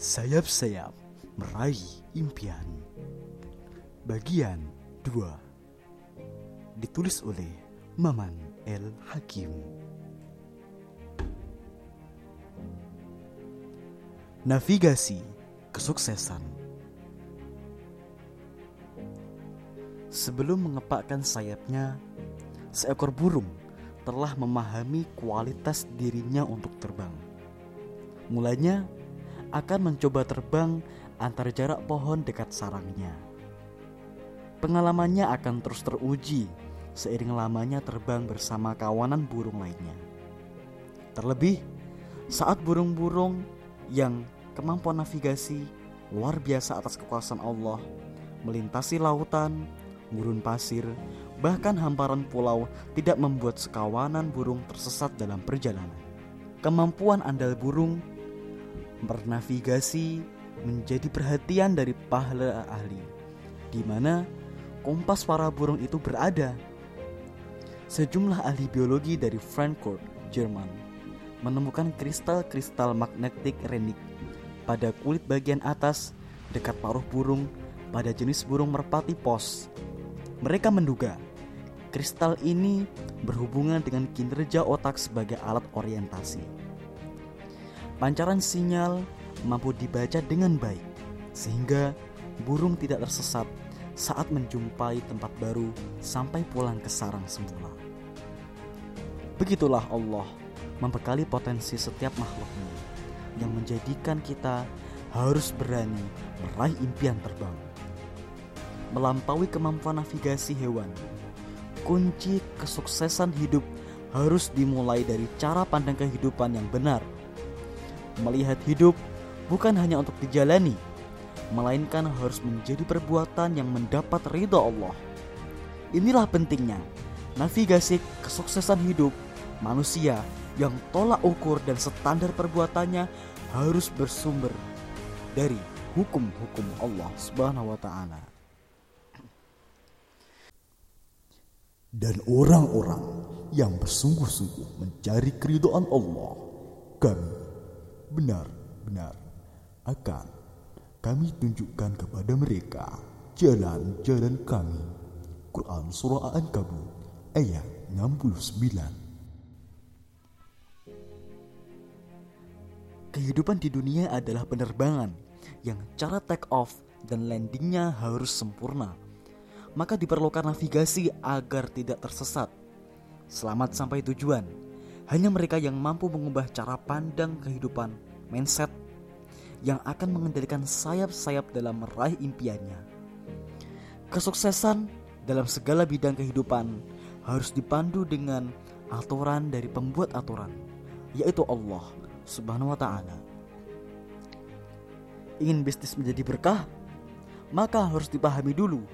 Sayap-sayap meraih impian. Bagian 2 Ditulis oleh Maman El Hakim. Navigasi kesuksesan. Sebelum mengepakkan sayapnya, seekor burung telah memahami kualitas dirinya untuk terbang. Mulanya akan mencoba terbang antar jarak pohon dekat sarangnya. Pengalamannya akan terus teruji seiring lamanya terbang bersama kawanan burung lainnya. Terlebih saat burung-burung yang kemampuan navigasi luar biasa atas kekuasaan Allah melintasi lautan, gurun pasir, bahkan hamparan pulau tidak membuat sekawanan burung tersesat dalam perjalanan. Kemampuan andal burung bernavigasi menjadi perhatian dari pahala ahli, di mana kompas para burung itu berada. Sejumlah ahli biologi dari Frankfurt, Jerman, menemukan kristal-kristal magnetik renik pada kulit bagian atas dekat paruh burung pada jenis burung merpati pos mereka menduga kristal ini berhubungan dengan kinerja otak sebagai alat orientasi. Pancaran sinyal mampu dibaca dengan baik, sehingga burung tidak tersesat saat menjumpai tempat baru sampai pulang ke sarang semula. Begitulah Allah membekali potensi setiap makhluknya yang menjadikan kita harus berani meraih impian terbang melampaui kemampuan navigasi hewan. Kunci kesuksesan hidup harus dimulai dari cara pandang kehidupan yang benar. Melihat hidup bukan hanya untuk dijalani, melainkan harus menjadi perbuatan yang mendapat ridho Allah. Inilah pentingnya navigasi kesuksesan hidup manusia yang tolak ukur dan standar perbuatannya harus bersumber dari hukum-hukum Allah Subhanahu wa taala. dan orang-orang yang bersungguh-sungguh mencari keridhaan Allah kami benar-benar akan kami tunjukkan kepada mereka jalan-jalan kami Quran Surah Al-Ankabut ayat 69 Kehidupan di dunia adalah penerbangan yang cara take off dan landingnya harus sempurna maka diperlukan navigasi agar tidak tersesat. Selamat sampai tujuan. Hanya mereka yang mampu mengubah cara pandang kehidupan, mindset, yang akan mengendalikan sayap-sayap dalam meraih impiannya. Kesuksesan dalam segala bidang kehidupan harus dipandu dengan aturan dari pembuat aturan, yaitu Allah Subhanahu wa taala. Ingin bisnis menjadi berkah, maka harus dipahami dulu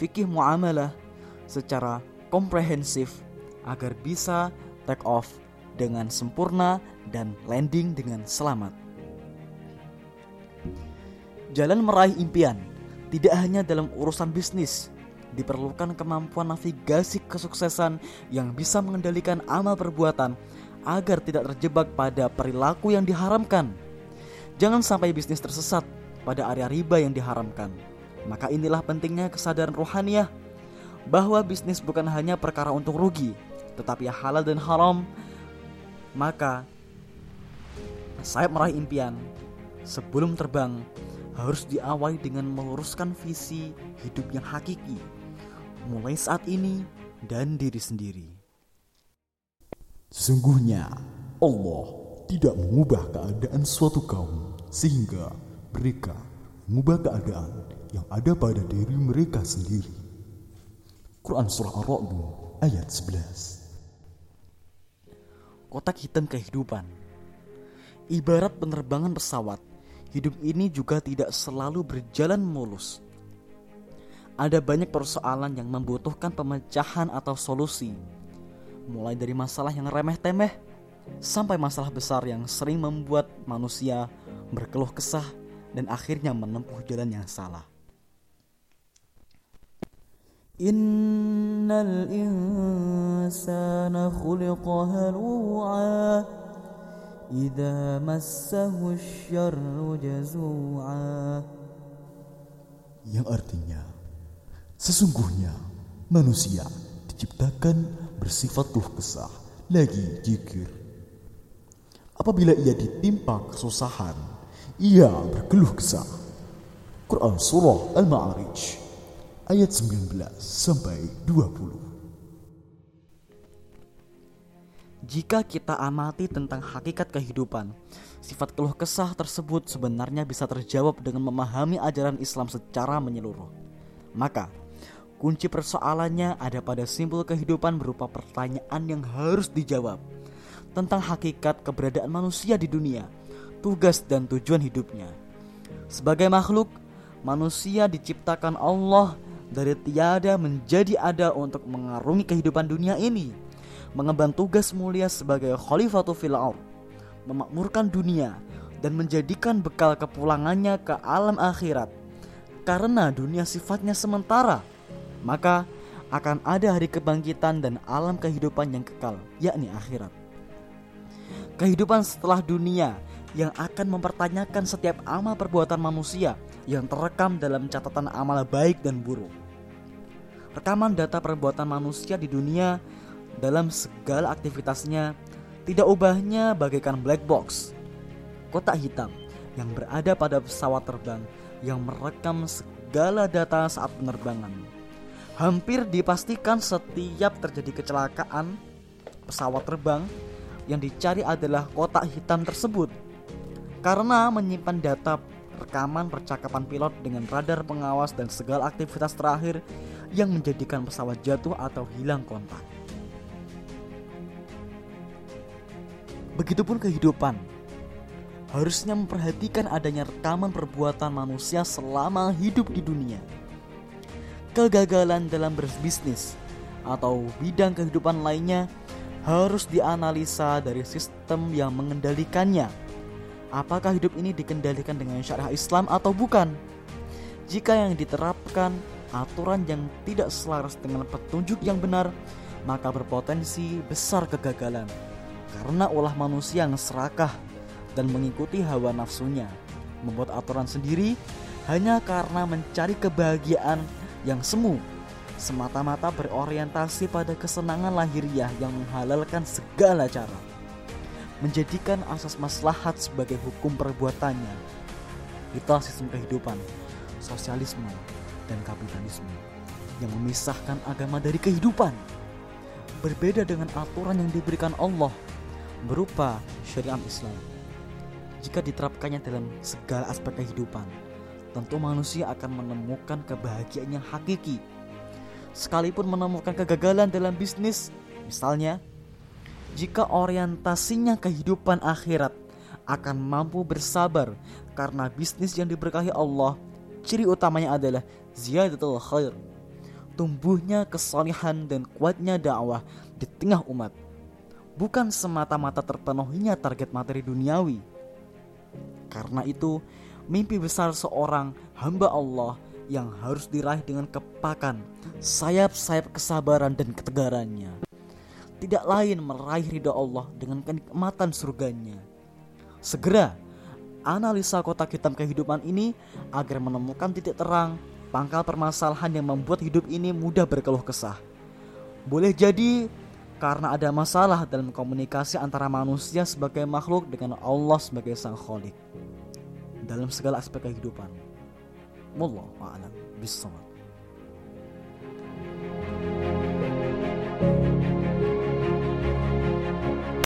fikih muamalah secara komprehensif agar bisa take off dengan sempurna dan landing dengan selamat. Jalan meraih impian tidak hanya dalam urusan bisnis, diperlukan kemampuan navigasi kesuksesan yang bisa mengendalikan amal perbuatan agar tidak terjebak pada perilaku yang diharamkan. Jangan sampai bisnis tersesat pada area riba yang diharamkan maka inilah pentingnya kesadaran rohaniah bahwa bisnis bukan hanya perkara untuk rugi, tetapi halal dan haram. Maka saya meraih impian sebelum terbang harus diawali dengan meluruskan visi hidup yang hakiki mulai saat ini dan diri sendiri. Sesungguhnya Allah tidak mengubah keadaan suatu kaum sehingga mereka mengubah keadaan yang ada pada diri mereka sendiri. Quran Surah Ar-Ra'd ayat 11 Kotak hitam kehidupan Ibarat penerbangan pesawat, hidup ini juga tidak selalu berjalan mulus. Ada banyak persoalan yang membutuhkan pemecahan atau solusi. Mulai dari masalah yang remeh-temeh sampai masalah besar yang sering membuat manusia berkeluh kesah dan akhirnya menempuh jalan yang salah. إن الإنسان خلق هلوعا إذا مسه الشر جزوعا yang artinya sesungguhnya manusia diciptakan bersifat keluh kesah lagi jikir apabila ia ditimpa kesusahan ia berkeluh kesah Quran Surah Al-Ma'arij ayat 19 sampai 20 Jika kita amati tentang hakikat kehidupan, sifat keluh kesah tersebut sebenarnya bisa terjawab dengan memahami ajaran Islam secara menyeluruh. Maka, kunci persoalannya ada pada simpul kehidupan berupa pertanyaan yang harus dijawab tentang hakikat keberadaan manusia di dunia, tugas dan tujuan hidupnya. Sebagai makhluk, manusia diciptakan Allah dari tiada menjadi ada untuk mengarungi kehidupan dunia ini mengemban tugas mulia sebagai khalifatul fil memakmurkan dunia dan menjadikan bekal kepulangannya ke alam akhirat. Karena dunia sifatnya sementara, maka akan ada hari kebangkitan dan alam kehidupan yang kekal, yakni akhirat. Kehidupan setelah dunia yang akan mempertanyakan setiap amal perbuatan manusia yang terekam dalam catatan amal baik dan buruk. Rekaman data perbuatan manusia di dunia dalam segala aktivitasnya tidak ubahnya bagaikan black box, kotak hitam yang berada pada pesawat terbang yang merekam segala data saat penerbangan. Hampir dipastikan setiap terjadi kecelakaan pesawat terbang yang dicari adalah kotak hitam tersebut karena menyimpan data rekaman percakapan pilot dengan radar pengawas dan segala aktivitas terakhir yang menjadikan pesawat jatuh atau hilang kontak. Begitupun kehidupan harusnya memperhatikan adanya rekaman perbuatan manusia selama hidup di dunia. Kegagalan dalam berbisnis atau bidang kehidupan lainnya harus dianalisa dari sistem yang mengendalikannya. Apakah hidup ini dikendalikan dengan syariah Islam atau bukan? Jika yang diterapkan aturan yang tidak selaras dengan petunjuk yang benar, maka berpotensi besar kegagalan karena ulah manusia yang serakah dan mengikuti hawa nafsunya, membuat aturan sendiri hanya karena mencari kebahagiaan yang semu, semata-mata berorientasi pada kesenangan lahiriah yang menghalalkan segala cara, menjadikan asas maslahat sebagai hukum perbuatannya. Itulah sistem kehidupan, sosialisme, dan kapitalisme yang memisahkan agama dari kehidupan. Berbeda dengan aturan yang diberikan Allah berupa syariat Islam. Jika diterapkannya dalam segala aspek kehidupan, tentu manusia akan menemukan kebahagiaan yang hakiki. Sekalipun menemukan kegagalan dalam bisnis, misalnya, jika orientasinya kehidupan akhirat akan mampu bersabar karena bisnis yang diberkahi Allah, ciri utamanya adalah ziyadatul khair, tumbuhnya kesalihan dan kuatnya dakwah di tengah umat bukan semata-mata terpenuhinya target materi duniawi. Karena itu, mimpi besar seorang hamba Allah yang harus diraih dengan kepakan, sayap-sayap kesabaran dan ketegarannya. Tidak lain meraih ridha Allah dengan kenikmatan surganya. Segera analisa kotak hitam kehidupan ini agar menemukan titik terang pangkal permasalahan yang membuat hidup ini mudah berkeluh kesah. Boleh jadi karena ada masalah dalam komunikasi antara manusia sebagai makhluk dengan Allah sebagai sang kholik dalam segala aspek kehidupan. Wallahu a'lam bissawab.